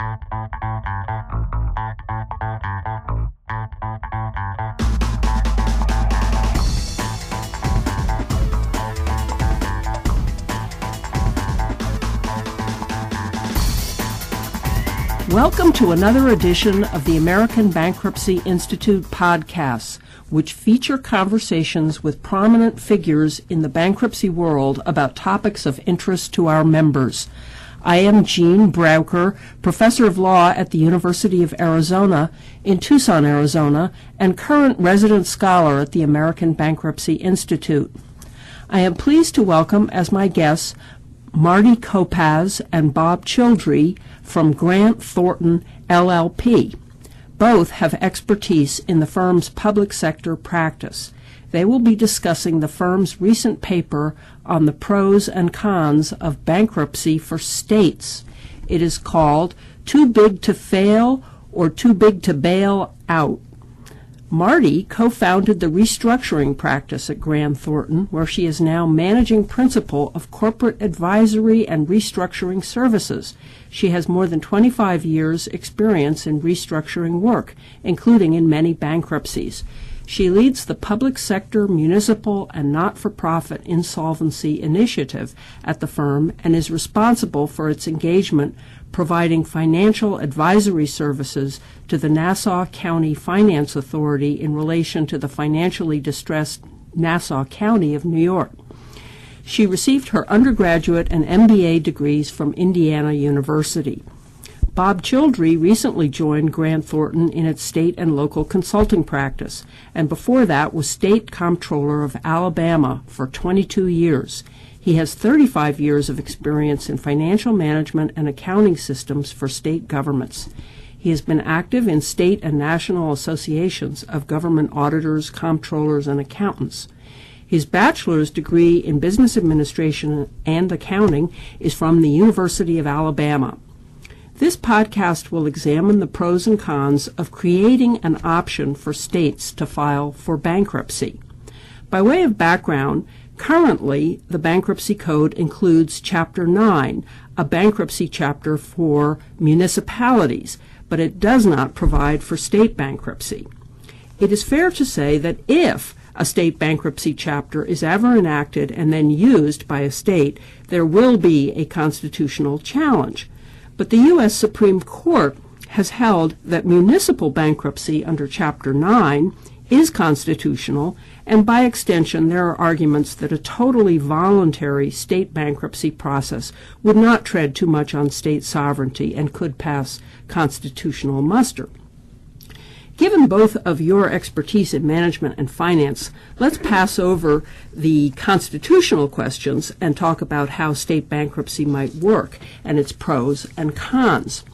Welcome to another edition of the American Bankruptcy Institute podcasts, which feature conversations with prominent figures in the bankruptcy world about topics of interest to our members. I am Jean Braucher, professor of law at the University of Arizona in Tucson, Arizona, and current resident scholar at the American Bankruptcy Institute. I am pleased to welcome as my guests Marty Kopacz and Bob Childree from Grant Thornton LLP. Both have expertise in the firm's public sector practice. They will be discussing the firm's recent paper on the pros and cons of bankruptcy for states. It is called Too Big to Fail or Too Big to Bail Out. Marty co founded the restructuring practice at Grant Thornton, where she is now managing principal of corporate advisory and restructuring services. She has more than 25 years' experience in restructuring work, including in many bankruptcies. She leads the public sector, municipal, and not for profit insolvency initiative at the firm and is responsible for its engagement providing financial advisory services to the Nassau County Finance Authority in relation to the financially distressed Nassau County of New York. She received her undergraduate and MBA degrees from Indiana University. Bob Childree recently joined Grant Thornton in its state and local consulting practice, and before that was state comptroller of Alabama for 22 years. He has 35 years of experience in financial management and accounting systems for state governments. He has been active in state and national associations of government auditors, comptrollers, and accountants. His bachelor's degree in business administration and accounting is from the University of Alabama. This podcast will examine the pros and cons of creating an option for states to file for bankruptcy. By way of background, Currently, the Bankruptcy Code includes Chapter 9, a bankruptcy chapter for municipalities, but it does not provide for state bankruptcy. It is fair to say that if a state bankruptcy chapter is ever enacted and then used by a state, there will be a constitutional challenge. But the U.S. Supreme Court has held that municipal bankruptcy under Chapter 9 is constitutional, and by extension, there are arguments that a totally voluntary state bankruptcy process would not tread too much on state sovereignty and could pass constitutional muster. Given both of your expertise in management and finance, let's pass over the constitutional questions and talk about how state bankruptcy might work and its pros and cons.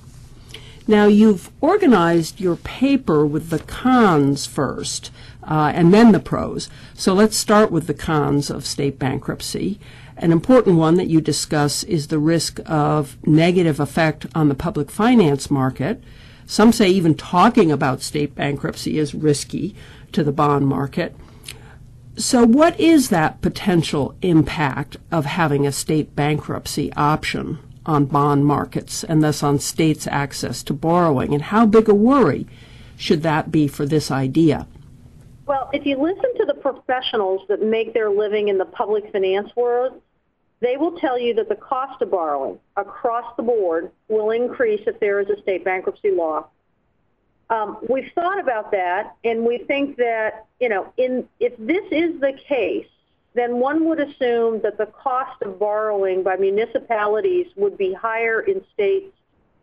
Now, you've organized your paper with the cons first uh, and then the pros. So let's start with the cons of state bankruptcy. An important one that you discuss is the risk of negative effect on the public finance market. Some say even talking about state bankruptcy is risky to the bond market. So, what is that potential impact of having a state bankruptcy option on bond markets and thus on states' access to borrowing? And how big a worry should that be for this idea? Well, if you listen to the professionals that make their living in the public finance world, they will tell you that the cost of borrowing across the board will increase if there is a state bankruptcy law. Um, we've thought about that, and we think that you know, in if this is the case, then one would assume that the cost of borrowing by municipalities would be higher in states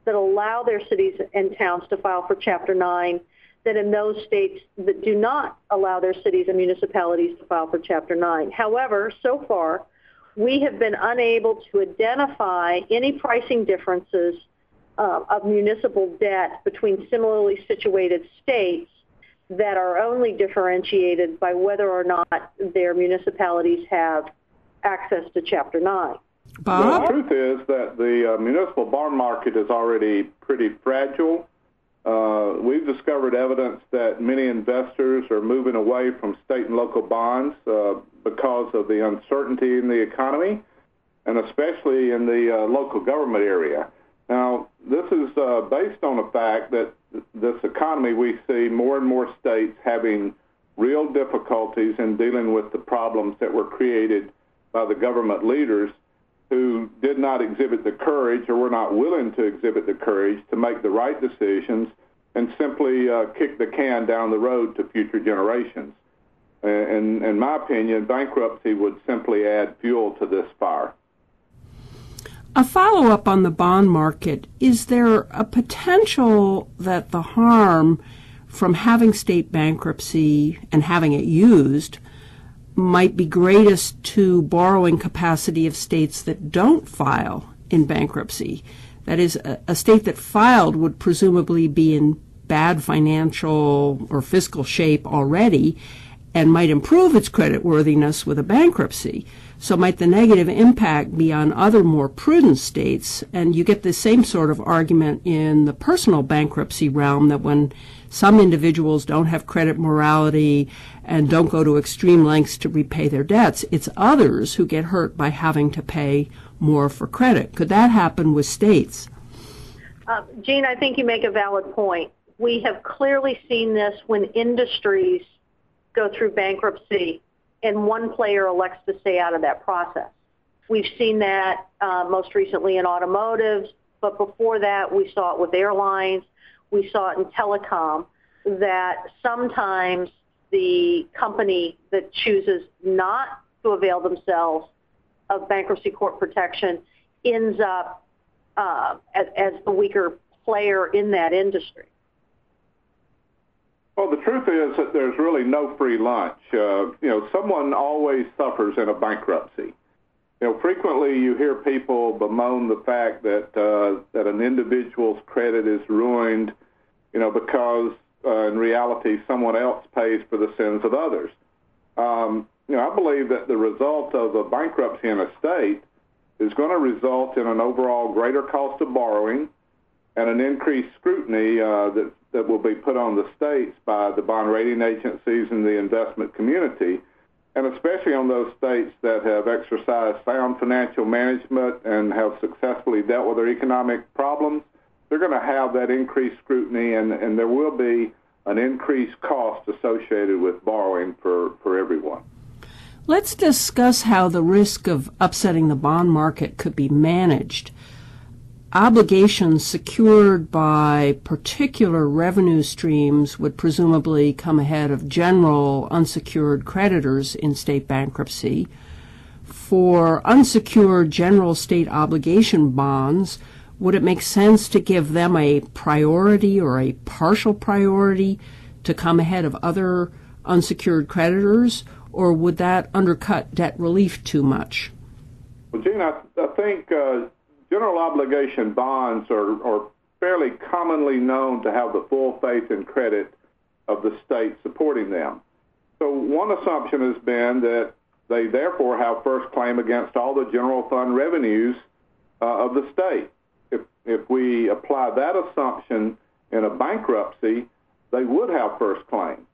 that allow their cities and towns to file for Chapter 9 than in those states that do not allow their cities and municipalities to file for Chapter 9. However, so far, we have been unable to identify any pricing differences uh, of municipal debt between similarly situated states that are only differentiated by whether or not their municipalities have access to Chapter 9. Bob? The truth is that the uh, municipal bond market is already pretty fragile. Uh, we've discovered evidence that many investors are moving away from state and local bonds uh, because of the uncertainty in the economy, and especially in the uh, local government area. Now, this is based on the fact that this economy we see more and more states having real difficulties in dealing with the problems that were created by the government leaders who did not exhibit the courage or were not willing to exhibit the courage to make the right decisions and simply uh, kick the can down the road to future generations. And in my opinion, bankruptcy would simply add fuel to this fire. A follow up on the bond market is there a potential that the harm from having state bankruptcy and having it used might be greatest to borrowing capacity of states that don't file in bankruptcy? That is, a, a state that filed would presumably be in bad financial or fiscal shape already and might improve its creditworthiness with a bankruptcy. So might the negative impact be on other more prudent states? And you get the same sort of argument in the personal bankruptcy realm that when some individuals don't have credit morality and don't go to extreme lengths to repay their debts, it's others who get hurt by having to pay more for credit. Could that happen with states? Uh, Jean, I think you make a valid point. We have clearly seen this when industries go through bankruptcy and one player elects to stay out of that process. We've seen that uh, most recently in automotives, but before that we saw it with airlines, we saw it in telecom, that sometimes the company that chooses not to avail themselves of bankruptcy court protection ends up uh, as, the weaker player in that industry. Well, the truth is that there's really no free lunch. Uh, you know, someone always suffers in a bankruptcy. You know, frequently you hear people bemoan the fact that uh, that an individual's credit is ruined, you know, because uh, in reality someone else pays for the sins of others. Um, you know, I believe that the result of a bankruptcy in a state is going to result in an overall greater cost of borrowing and an increased scrutiny uh, that that will be put on the states by the bond rating agencies and the investment community, and especially on those states that have exercised sound financial management and have successfully dealt with their economic problems, they're going to have that increased scrutiny, and, and there will be an increased cost associated with borrowing for, for everyone. Let's discuss how the risk of upsetting the bond market could be managed obligations secured by particular revenue streams would presumably come ahead of general unsecured creditors in state bankruptcy. For unsecured general state obligation bonds, would it make sense to give them a priority or a partial priority to come ahead of other unsecured creditors, or would that undercut debt relief too much? Well, Jean, I, I think uh, General obligation bonds are, are fairly commonly known to have the full faith and credit of the state supporting them. So one assumption has been that they therefore have first claim against all the general fund revenues uh, of the state. If, we apply that assumption in a bankruptcy, they would have first claim.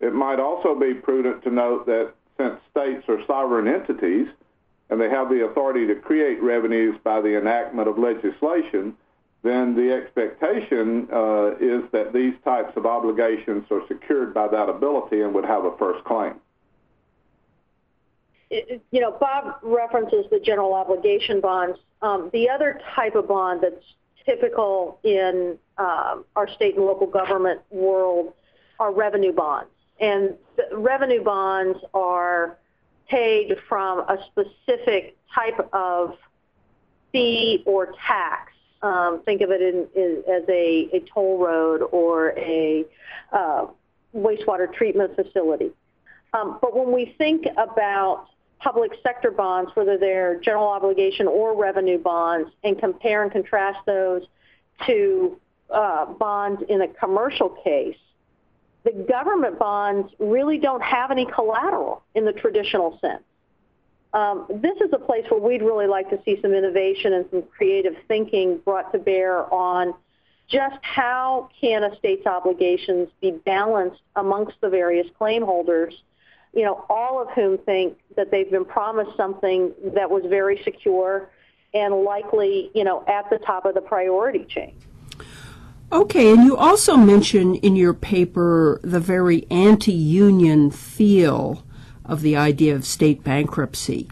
It might also be prudent to note that since states are sovereign entities, and they have the authority to create revenues by the enactment of legislation, then the expectation uh, is that these types of obligations are secured by that ability and would have a first claim. It, you know, Bob references the general obligation bonds. Um, the other type of bond that's typical in um, our state and local government world are revenue bonds. And revenue bonds are paid from a specific type of fee or tax. Um, think of it in, in, as a, a, toll road or a uh, wastewater treatment facility. Um, but when we think about public sector bonds, whether they're general obligation or revenue bonds, and compare and contrast those to uh, bonds in a commercial case, the government bonds really don't have any collateral in the traditional sense. Um, this is a place where we'd really like to see some innovation and some creative thinking brought to bear on just how can a state's obligations be balanced amongst the various claim holders, you know, all of whom think that they've been promised something that was very secure and likely, you know, at the top of the priority chain. Okay, and you also mention in your paper the very anti union feel of the idea of state bankruptcy.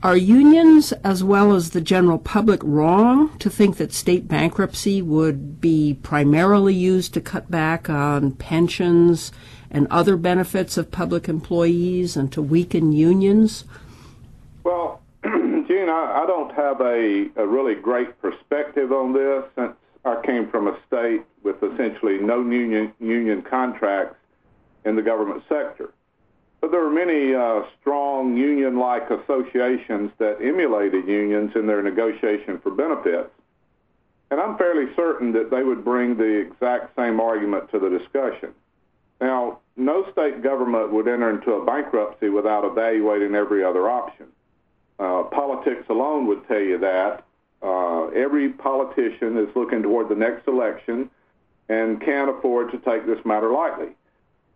Are unions, as well as the general public, wrong to think that state bankruptcy would be primarily used to cut back on pensions and other benefits of public employees and to weaken unions? Well, Jean, I, I don't have a, a really great perspective on this since I came from a state with essentially no union, union contracts in the government sector. But there are many uh, strong union-like associations that emulated unions in their negotiation for benefits. And I'm fairly certain that they would bring the exact same argument to the discussion. Now, no state government would enter into a bankruptcy without evaluating every other option. Uh, politics alone would tell you that. Uh, every politician is looking toward the next election and can't afford to take this matter lightly.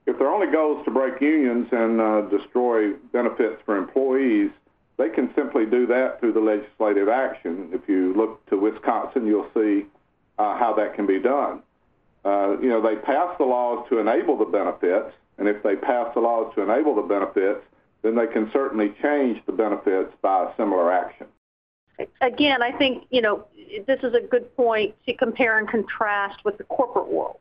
If their only goal is to break unions and uh, destroy benefits for employees, they can simply do that through the legislative action. If you look to Wisconsin, you'll see uh, how that can be done. Uh, you know, they pass the laws to enable the benefits, and if they pass the laws to enable the benefits, then they can certainly change the benefits by a similar action. Again, I think, you know, this is a good point to compare and contrast with the corporate world.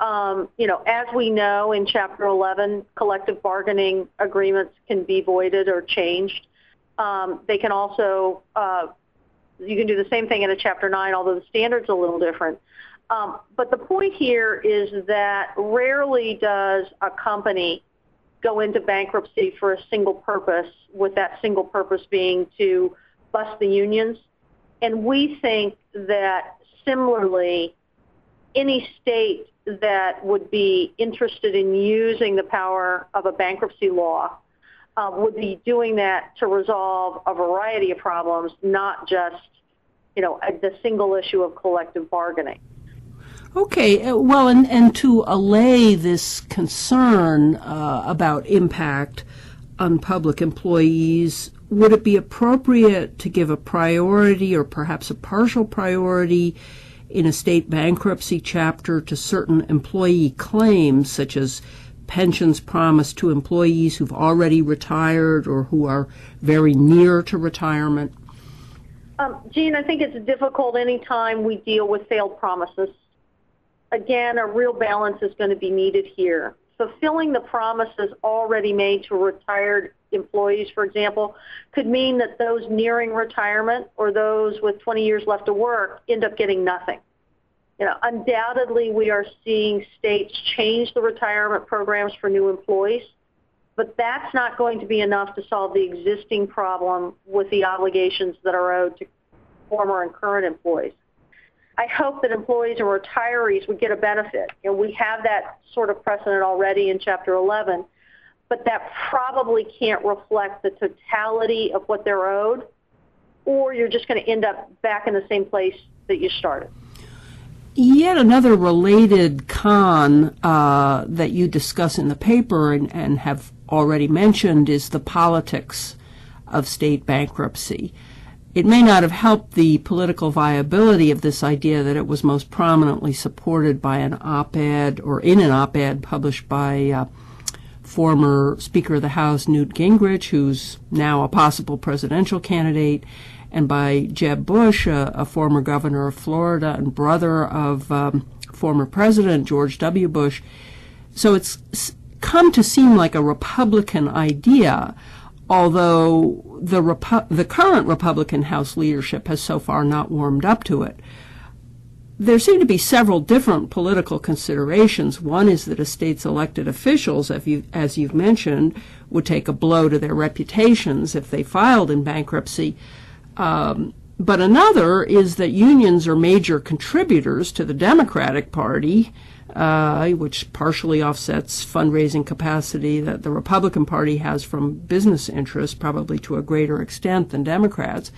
Um, you know, as we know in Chapter 11, collective bargaining agreements can be voided or changed. Um, they can also, uh, you can do the same thing in a Chapter 9, although the standard's a little different. Um, but the point here is that rarely does a company go into bankruptcy for a single purpose, with that single purpose being to bust the unions. And we think that similarly, any state that would be interested in using the power of a bankruptcy law uh, would be doing that to resolve a variety of problems, not just, you know, the single issue of collective bargaining. Okay, uh, well, and, and to allay this concern uh, about impact on public employees, would it be appropriate to give a priority or perhaps a partial priority in a state bankruptcy chapter to certain employee claims, such as pensions promised to employees who've already retired or who are very near to retirement? Um, Jean, I think it's difficult anytime we deal with failed promises again, a real balance is going to be needed here. Fulfilling the promises already made to retired employees, for example, could mean that those nearing retirement or those with 20 years left to work end up getting nothing. You know, undoubtedly, we are seeing states change the retirement programs for new employees, but that's not going to be enough to solve the existing problem with the obligations that are owed to former and current employees. I hope that employees and retirees would get a benefit. You know, we have that sort of precedent already in Chapter 11, but that probably can't reflect the totality of what they're owed, or you're just going to end up back in the same place that you started. Yet another related con uh, that you discuss in the paper and, and have already mentioned is the politics of state bankruptcy. It may not have helped the political viability of this idea that it was most prominently supported by an op-ed or in an op-ed published by uh, former Speaker of the House Newt Gingrich, who's now a possible presidential candidate, and by Jeb Bush, a, a former governor of Florida and brother of um, former President George W. Bush. So it's come to seem like a Republican idea although the, Repu- the current Republican House leadership has so far not warmed up to it. There seem to be several different political considerations. One is that a state's elected officials, as, you, as you've mentioned, would take a blow to their reputations if they filed in bankruptcy. Um, but another is that unions are major contributors to the Democratic Party, uh, which partially offsets fundraising capacity that the Republican Party has from business interests, probably to a greater extent than Democrats.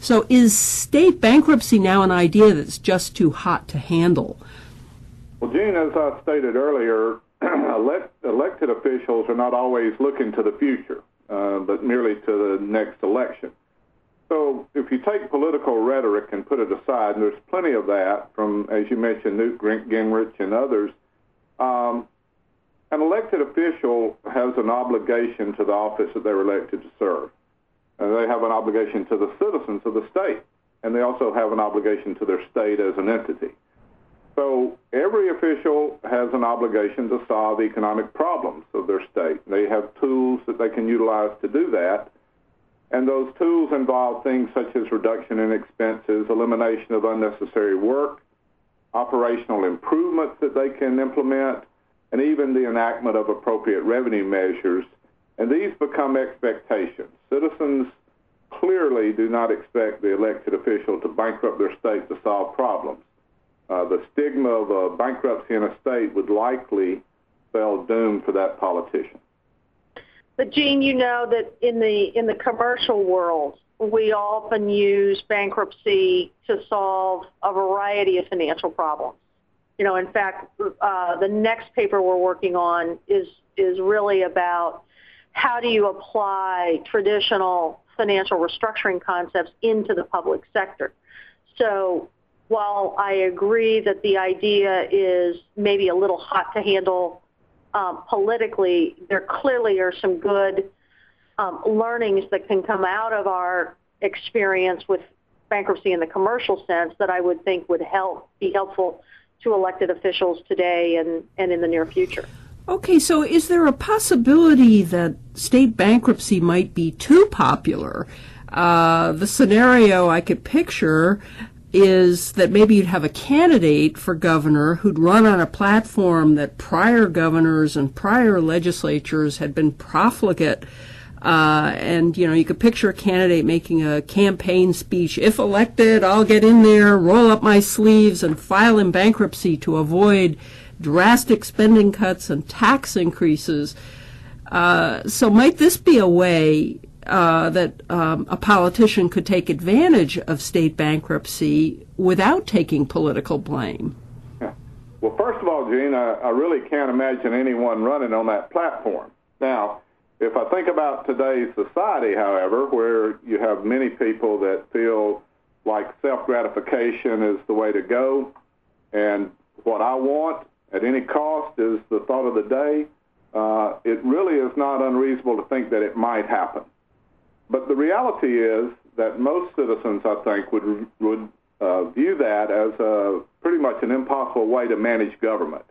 So, is state bankruptcy now an idea that's just too hot to handle? Well, Jean, as I stated earlier, elect, elected officials are not always looking to the future, uh, but merely to the next election. So if you take political rhetoric and put it aside, and there's plenty of that from, as you mentioned, Newt Gingrich and others, um, an elected official has an obligation to the office that they're elected to serve. And they have an obligation to the citizens of the state, and they also have an obligation to their state as an entity. So every official has an obligation to solve economic problems of their state. They have tools that they can utilize to do that. And those tools involve things such as reduction in expenses, elimination of unnecessary work, operational improvements that they can implement, and even the enactment of appropriate revenue measures. And these become expectations. Citizens clearly do not expect the elected official to bankrupt their state to solve problems. Uh, the stigma of a bankruptcy in a state would likely spell doom for that politician. But Jean, you know that in the in the commercial world, we often use bankruptcy to solve a variety of financial problems. You know, in fact, uh, the next paper we're working on is is really about how do you apply traditional financial restructuring concepts into the public sector. So while I agree that the idea is maybe a little hot to handle um, politically, there clearly are some good um, learnings that can come out of our experience with bankruptcy in the commercial sense that I would think would help be helpful to elected officials today and, and in the near future. Okay, so is there a possibility that state bankruptcy might be too popular? Uh, the scenario I could picture is that maybe you'd have a candidate for governor who'd run on a platform that prior governors and prior legislatures had been profligate. Uh, and you know, you could picture a candidate making a campaign speech. If elected, I'll get in there, roll up my sleeves, and file in bankruptcy to avoid drastic spending cuts and tax increases. Uh, so, might this be a way uh, that um, a politician could take advantage of state bankruptcy without taking political blame? Well, first of all, Jean, I, I really can't imagine anyone running on that platform. Now, if I think about today's society, however, where you have many people that feel like self gratification is the way to go, and what I want at any cost is the thought of the day, uh, it really is not unreasonable to think that it might happen. But the reality is that most citizens, I think, would would uh, view that as a pretty much an impossible way to manage government.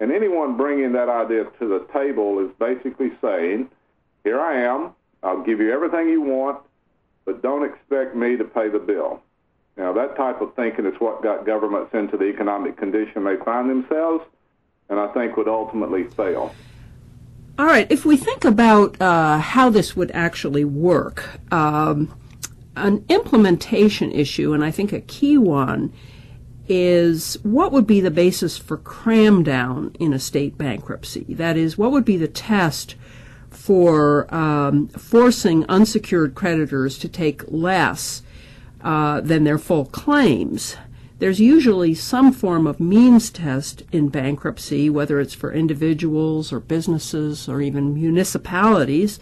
And anyone bringing that idea to the table is basically saying, "Here I am. I'll give you everything you want, but don't expect me to pay the bill." Now, that type of thinking is what got governments into the economic condition they find themselves, and I think would ultimately fail. All right, if we think about uh, how this would actually work, um, an implementation issue, and I think a key one, is what would be the basis for cram down in a state bankruptcy? That is, what would be the test for um, forcing unsecured creditors to take less uh, than their full claims? There's usually some form of means test in bankruptcy, whether it's for individuals or businesses or even municipalities.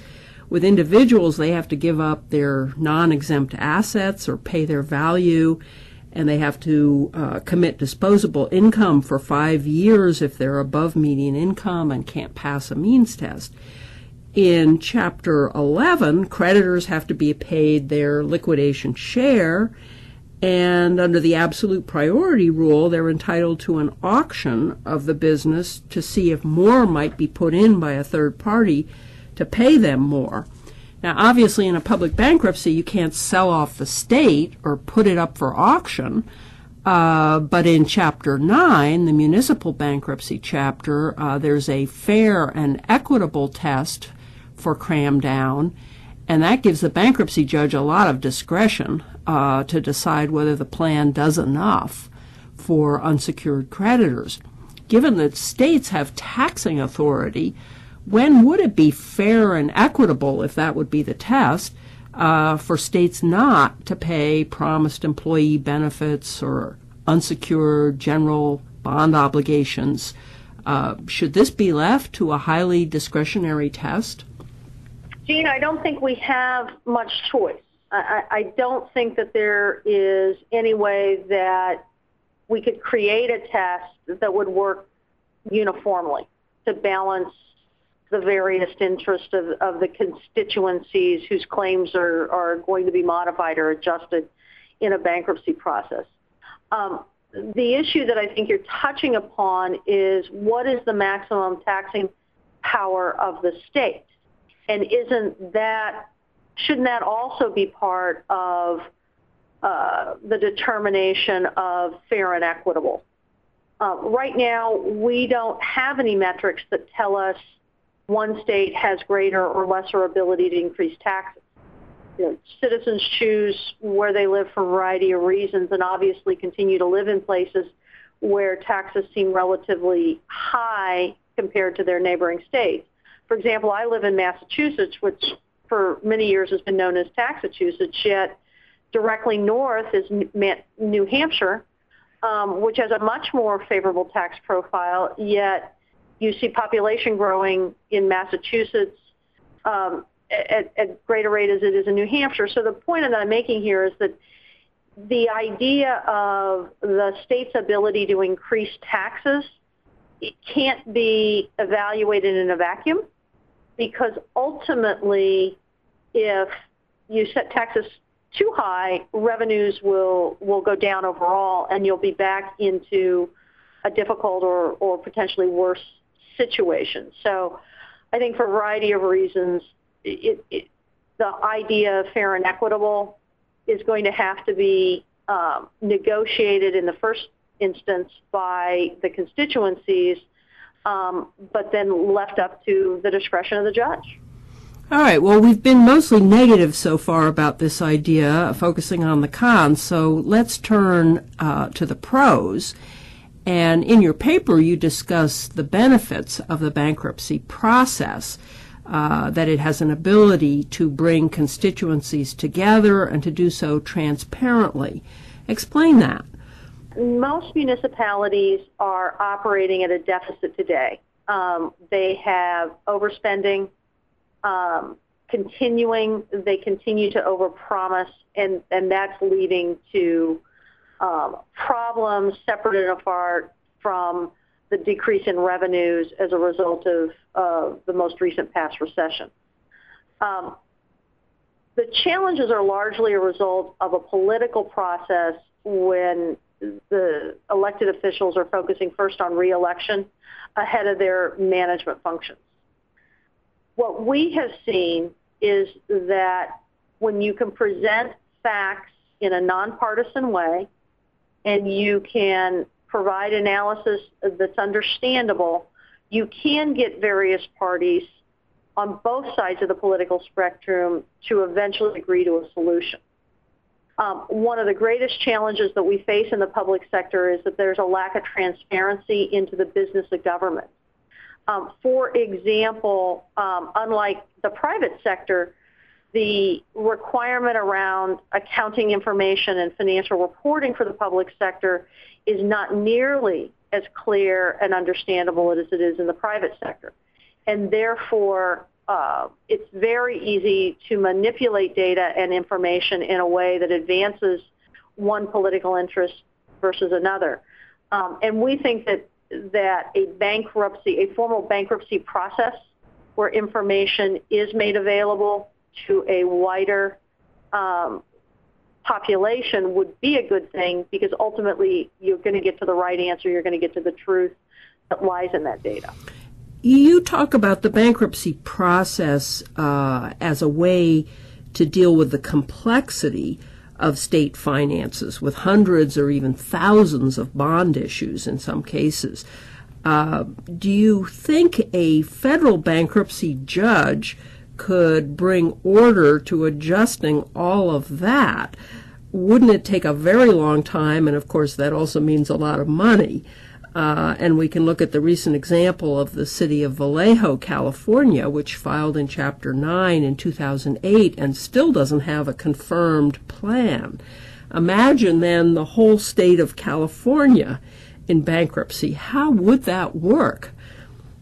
With individuals, they have to give up their non exempt assets or pay their value, and they have to uh, commit disposable income for five years if they're above median income and can't pass a means test. In Chapter 11, creditors have to be paid their liquidation share and under the absolute priority rule, they're entitled to an auction of the business to see if more might be put in by a third party to pay them more. Now, obviously, in a public bankruptcy, you can't sell off the state or put it up for auction. Uh, but in Chapter 9, the municipal bankruptcy chapter, uh, there's a fair and equitable test for cram down, and that gives the bankruptcy judge a lot of discretion uh, to decide whether the plan does enough for unsecured creditors. Given that states have taxing authority, when would it be fair and equitable, if that would be the test, uh, for states not to pay promised employee benefits or unsecured general bond obligations? Uh, should this be left to a highly discretionary test? Jean, I don't think we have much choice I, I don't think that there is any way that we could create a test that would work uniformly to balance the various interests of, of the constituencies whose claims are, are going to be modified or adjusted in a bankruptcy process. Um, the issue that I think you're touching upon is what is the maximum taxing power of the state? And isn't that, shouldn't that also be part of uh, the determination of fair and equitable? Uh, right now, we don't have any metrics that tell us one state has greater or lesser ability to increase taxes. You know, citizens choose where they live for a variety of reasons and obviously continue to live in places where taxes seem relatively high compared to their neighboring states. For example, I live in Massachusetts, which for many years has been known as Taxachusetts, yet directly north is New Hampshire, um, which has a much more favorable tax profile, yet you see population growing in Massachusetts um, at, at greater rate as it is in New Hampshire. So the point that I'm making here is that the idea of the state's ability to increase taxes it can't be evaluated in a vacuum because ultimately if you set taxes too high, revenues will, will go down overall and you'll be back into a difficult or, or potentially worse situation. So I think for a variety of reasons, it, it, the idea of fair and equitable is going to have to be um, negotiated in the first instance by the constituencies, um, but then left up to the discretion of the judge. All right. Well, we've been mostly negative so far about this idea, focusing on the cons. So let's turn uh, to the pros. And in your paper, you discuss the benefits of the bankruptcy process, uh, that it has an ability to bring constituencies together and to do so transparently. Explain that. Most municipalities are operating at a deficit today. Um, they have overspending, um, continuing, they continue to overpromise, and, and that's leading to um, problems separate and apart from the decrease in revenues as a result of uh, the most recent past recession. Um, the challenges are largely a result of a political process when the elected officials are focusing first on reelection ahead of their management functions. What we have seen is that when you can present facts in a nonpartisan way, and you can provide analysis that's understandable, you can get various parties on both sides of the political spectrum to eventually agree to a solution. Um, one of the greatest challenges that we face in the public sector is that there's a lack of transparency into the business of government. Um, for example, um, unlike the private sector, the requirement around accounting information and financial reporting for the public sector is not nearly as clear and understandable as it is in the private sector. And therefore, uh, it's very easy to manipulate data and information in a way that advances one political interest versus another. Um, and we think that that a bankruptcy, a formal bankruptcy process where information is made available to a wider um, population would be a good thing because ultimately you're going to get to the right answer. You're going to get to the truth that lies in that data. You talk about the bankruptcy process uh, as a way to deal with the complexity of state finances with hundreds or even thousands of bond issues in some cases. Uh, do you think a federal bankruptcy judge could bring order to adjusting all of that, wouldn't it take a very long time? And of course, that also means a lot of money. Uh, and we can look at the recent example of the city of Vallejo, California, which filed in Chapter 9 in 2008 and still doesn't have a confirmed plan. Imagine then the whole state of California in bankruptcy. How would that work?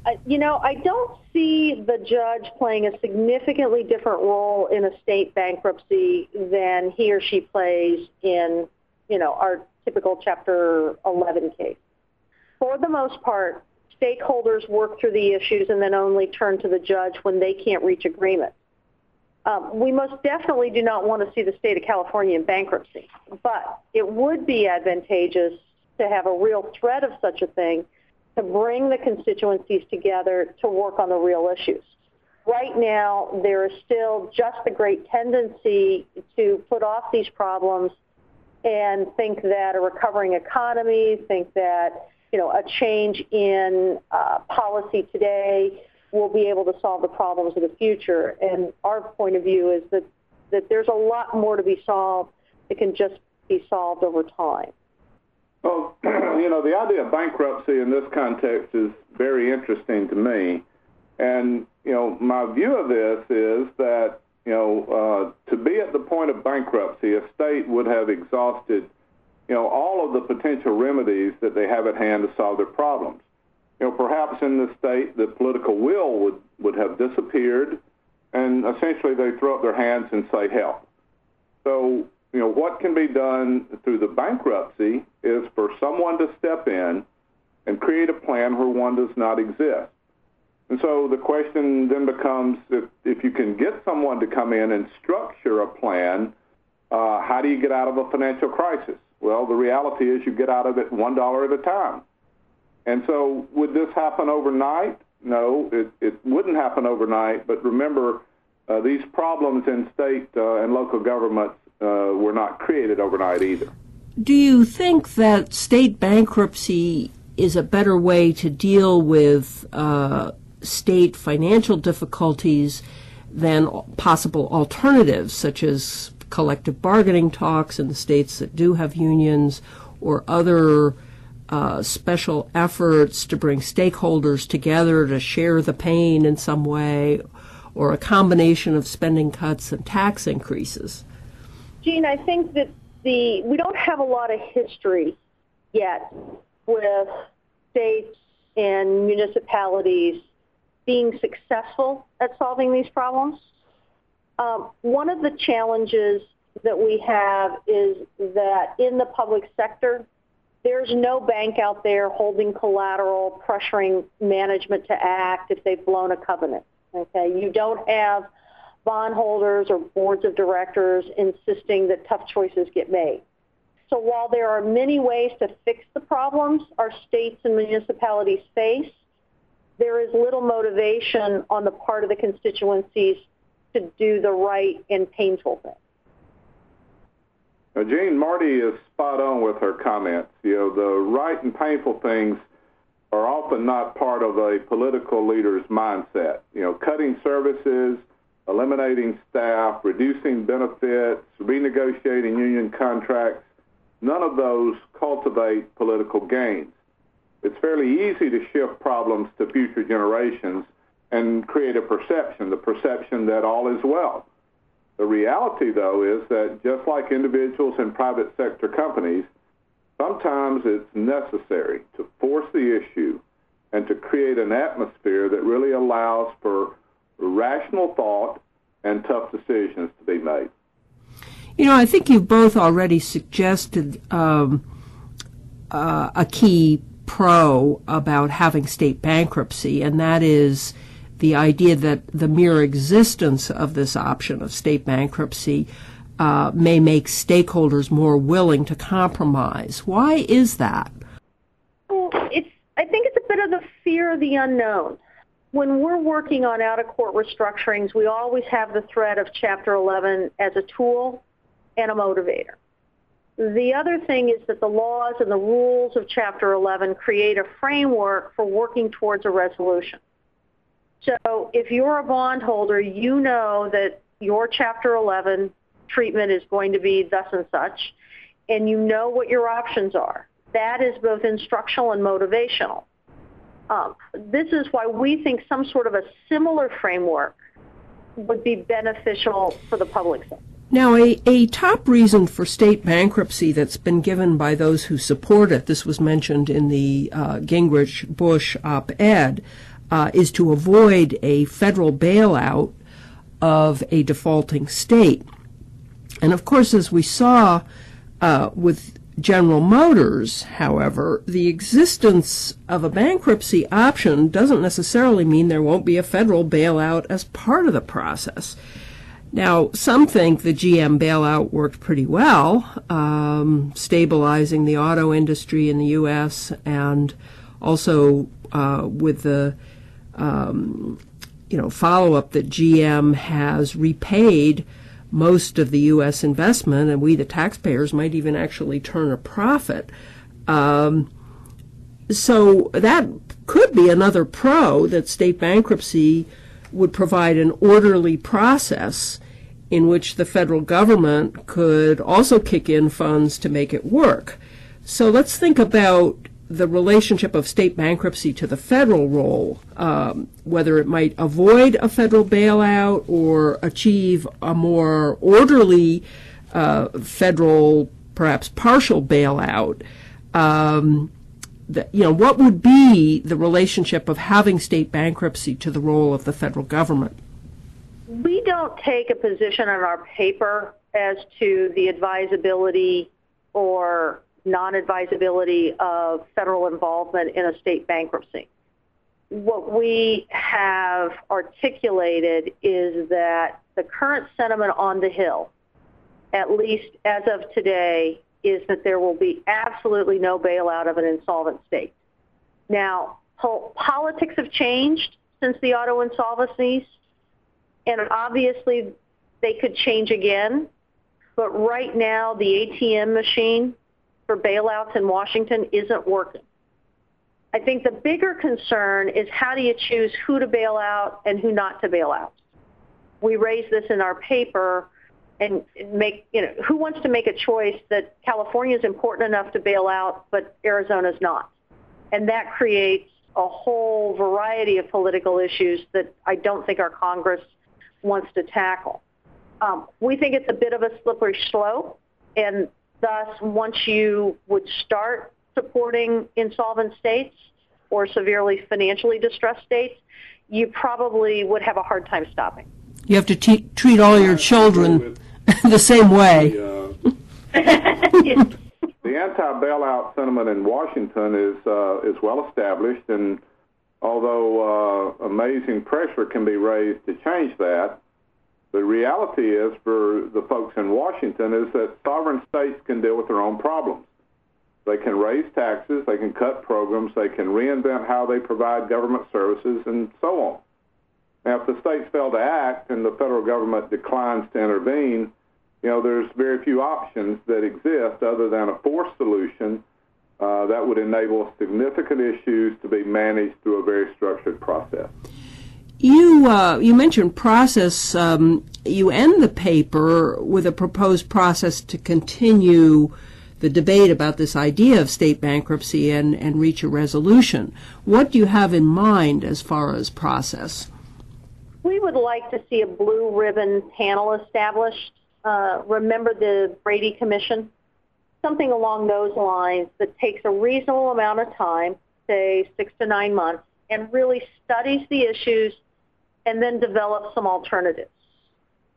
Uh, you know, I don't see the judge playing a significantly different role in a state bankruptcy than he or she plays in, you know, our typical Chapter 11 case. For the most part, stakeholders work through the issues and then only turn to the judge when they can't reach agreement. Um, we most definitely do not want to see the state of California in bankruptcy, but it would be advantageous to have a real threat of such a thing to bring the constituencies together to work on the real issues. Right now, there is still just a great tendency to put off these problems and think that a recovering economy, think that you know a change in uh, policy today will be able to solve the problems of the future. And our point of view is that that there's a lot more to be solved that can just be solved over time. Well, you know, the idea of bankruptcy in this context is very interesting to me. And, you know, my view of this is that, you know, uh, to be at the point of bankruptcy, a state would have exhausted, you know, all of the potential remedies that they have at hand to solve their problems. You know, perhaps in the state, the political will would, would have disappeared, and essentially they throw up their hands and say help. So you know, what can be done through the bankruptcy is for someone to step in and create a plan where one does not exist. And so the question then becomes if, if you can get someone to come in and structure a plan, uh, how do you get out of a financial crisis? Well, the reality is you get out of it one dollar at a time. And so would this happen overnight? No, it, it wouldn't happen overnight. But remember, uh, these problems in state uh, and local governments uh, were not created overnight either. Do you think that state bankruptcy is a better way to deal with uh, state financial difficulties than possible alternatives, such as collective bargaining talks in the states that do have unions or other uh, special efforts to bring stakeholders together to share the pain in some way, or a combination of spending cuts and tax increases? Jean, I think that the we don't have a lot of history yet with states and municipalities being successful at solving these problems. Um, one of the challenges that we have is that in the public sector, there's no bank out there holding collateral, pressuring management to act if they've blown a covenant. Okay, you don't have bondholders or boards of directors insisting that tough choices get made. So while there are many ways to fix the problems our states and municipalities face, there is little motivation on the part of the constituencies to do the right and painful thing. Jean Marty is spot on with her comments. You know, the right and painful things are often not part of a political leader's mindset. You know, cutting services, eliminating staff, reducing benefits, renegotiating union contracts, none of those cultivate political gains. It's fairly easy to shift problems to future generations and create a perception, the perception that all is well. The reality, though, is that just like individuals and private sector companies, sometimes it's necessary to force the issue and to create an atmosphere that really allows for rational thought and tough decisions to be made. You know, I think you've both already suggested um, uh, a key pro about having state bankruptcy, and that is the idea that the mere existence of this option of state bankruptcy uh, may make stakeholders more willing to compromise. Why is that? Well, it's, I think it's a bit of the fear of the unknown when we're working on out of court restructurings, we always have the threat of Chapter 11 as a tool and a motivator. The other thing is that the laws and the rules of Chapter 11 create a framework for working towards a resolution. So if you're a bondholder, you know that your Chapter 11 treatment is going to be thus and such, and you know what your options are. That is both instructional and motivational. Um, this is why we think some sort of a similar framework would be beneficial for the public sector. Now, a, a top reason for state bankruptcy that's been given by those who support it, this was mentioned in the uh, Gingrich Bush op ed, uh, is to avoid a federal bailout of a defaulting state. And of course, as we saw uh, with General Motors, however, the existence of a bankruptcy option doesn't necessarily mean there won't be a federal bailout as part of the process. Now, some think the GM bailout worked pretty well, um, stabilizing the auto industry in the U.S. and also uh, with the um, you know follow up that GM has repaid most of the U.S. investment, and we, the taxpayers, might even actually turn a profit. Um, so that could be another pro that state bankruptcy would provide an orderly process in which the federal government could also kick in funds to make it work. So let's think about the relationship of state bankruptcy to the federal role, um, whether it might avoid a federal bailout or achieve a more orderly uh, federal, perhaps partial bailout. Um, the, you know, what would be the relationship of having state bankruptcy to the role of the federal government? We don't take a position on our paper as to the advisability or non-advisability of federal involvement in a state bankruptcy. What we have articulated is that the current sentiment on the Hill, at least as of today, is that there will be absolutely no bailout of an insolvent state. Now, politics have changed since the auto insolvencies, and obviously they could change again. But right now, the ATM machine for bailouts in Washington isn't working. I think the bigger concern is how do you choose who to bail out and who not to bail out. We raise this in our paper and make, you know, who wants to make a choice that California is important enough to bail out, but Arizona's not. And that creates a whole variety of political issues that I don't think our Congress wants to tackle. Um, we think it's a bit of a slippery slope, and Thus, once you would start supporting insolvent states or severely financially distressed states, you probably would have a hard time stopping. You have to te- treat all your children the same way. The, uh, the anti-bailout sentiment in Washington is uh, is well established, and although uh, amazing pressure can be raised to change that, the reality is for the folks in Washington is that sovereign states can deal with their own problems. They can raise taxes, they can cut programs, they can reinvent how they provide government services, and so on. Now, if the states fail to act and the federal government declines to intervene, you know, there's very few options that exist other than a forced solution uh, that would enable significant issues to be managed through a very structured process. You uh, you mentioned process. Um, you end the paper with a proposed process to continue the debate about this idea of state bankruptcy and, and reach a resolution. What do you have in mind as far as process? We would like to see a blue ribbon panel established. Uh, remember the Brady Commission? Something along those lines that takes a reasonable amount of time, say six to nine months, and really studies the issues and then develop some alternatives.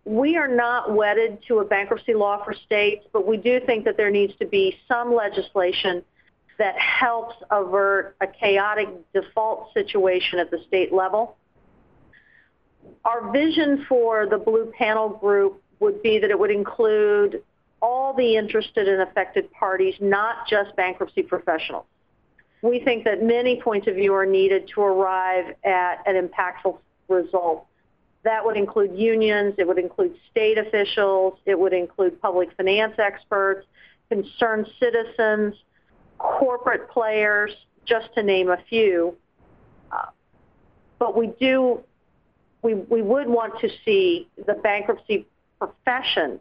We are not wedded to a bankruptcy law for states, but we do think that there needs to be some legislation that helps avert a chaotic default situation at the state level. Our vision for the Blue Panel Group would be that it would include all the interested and affected parties, not just bankruptcy professionals. We think that many points of view are needed to arrive at an impactful result. That would include unions, it would include state officials, it would include public finance experts, concerned citizens, corporate players, just to name a few. Uh, but we do, we, we would want to see the bankruptcy profession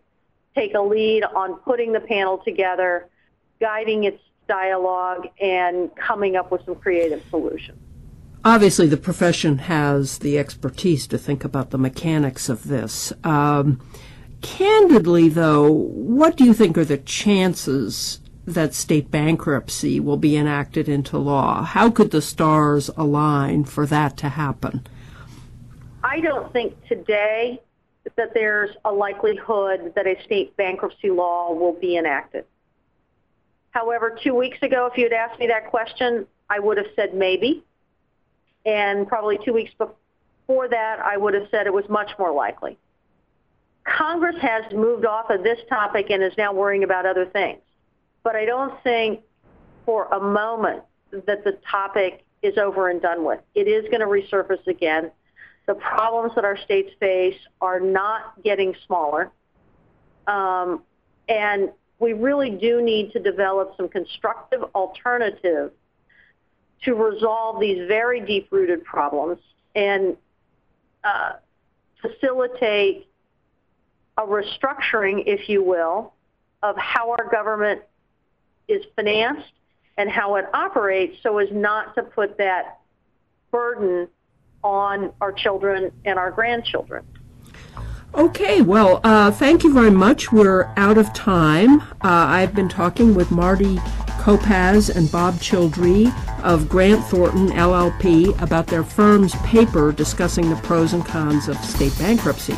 take a lead on putting the panel together, guiding its dialogue, and coming up with some creative solutions obviously the profession has the expertise to think about the mechanics of this. Um, candidly, though, what do you think are the chances that state bankruptcy will be enacted into law? How could the stars align for that to happen? I don't think today that there's a likelihood that a state bankruptcy law will be enacted. However, two weeks ago, if you had asked me that question, I would have said maybe. And probably two weeks before that, I would have said it was much more likely. Congress has moved off of this topic and is now worrying about other things. But I don't think for a moment that the topic is over and done with. It is going to resurface again. The problems that our states face are not getting smaller. Um, and we really do need to develop some constructive alternatives to resolve these very deep-rooted problems and uh, facilitate a restructuring, if you will, of how our government is financed and how it operates so as not to put that burden on our children and our grandchildren. Okay, well, uh, thank you very much. We're out of time. Uh, I've been talking with Marty Kopacz and Bob Childree of Grant Thornton LLP about their firm's paper discussing the pros and cons of state bankruptcy.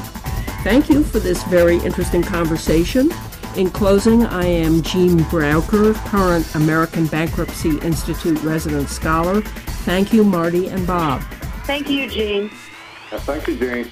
Thank you for this very interesting conversation. In closing, I am Jean Braucher, current American Bankruptcy Institute resident scholar. Thank you, Marty and Bob. Thank you, Jean. thank you, Jean.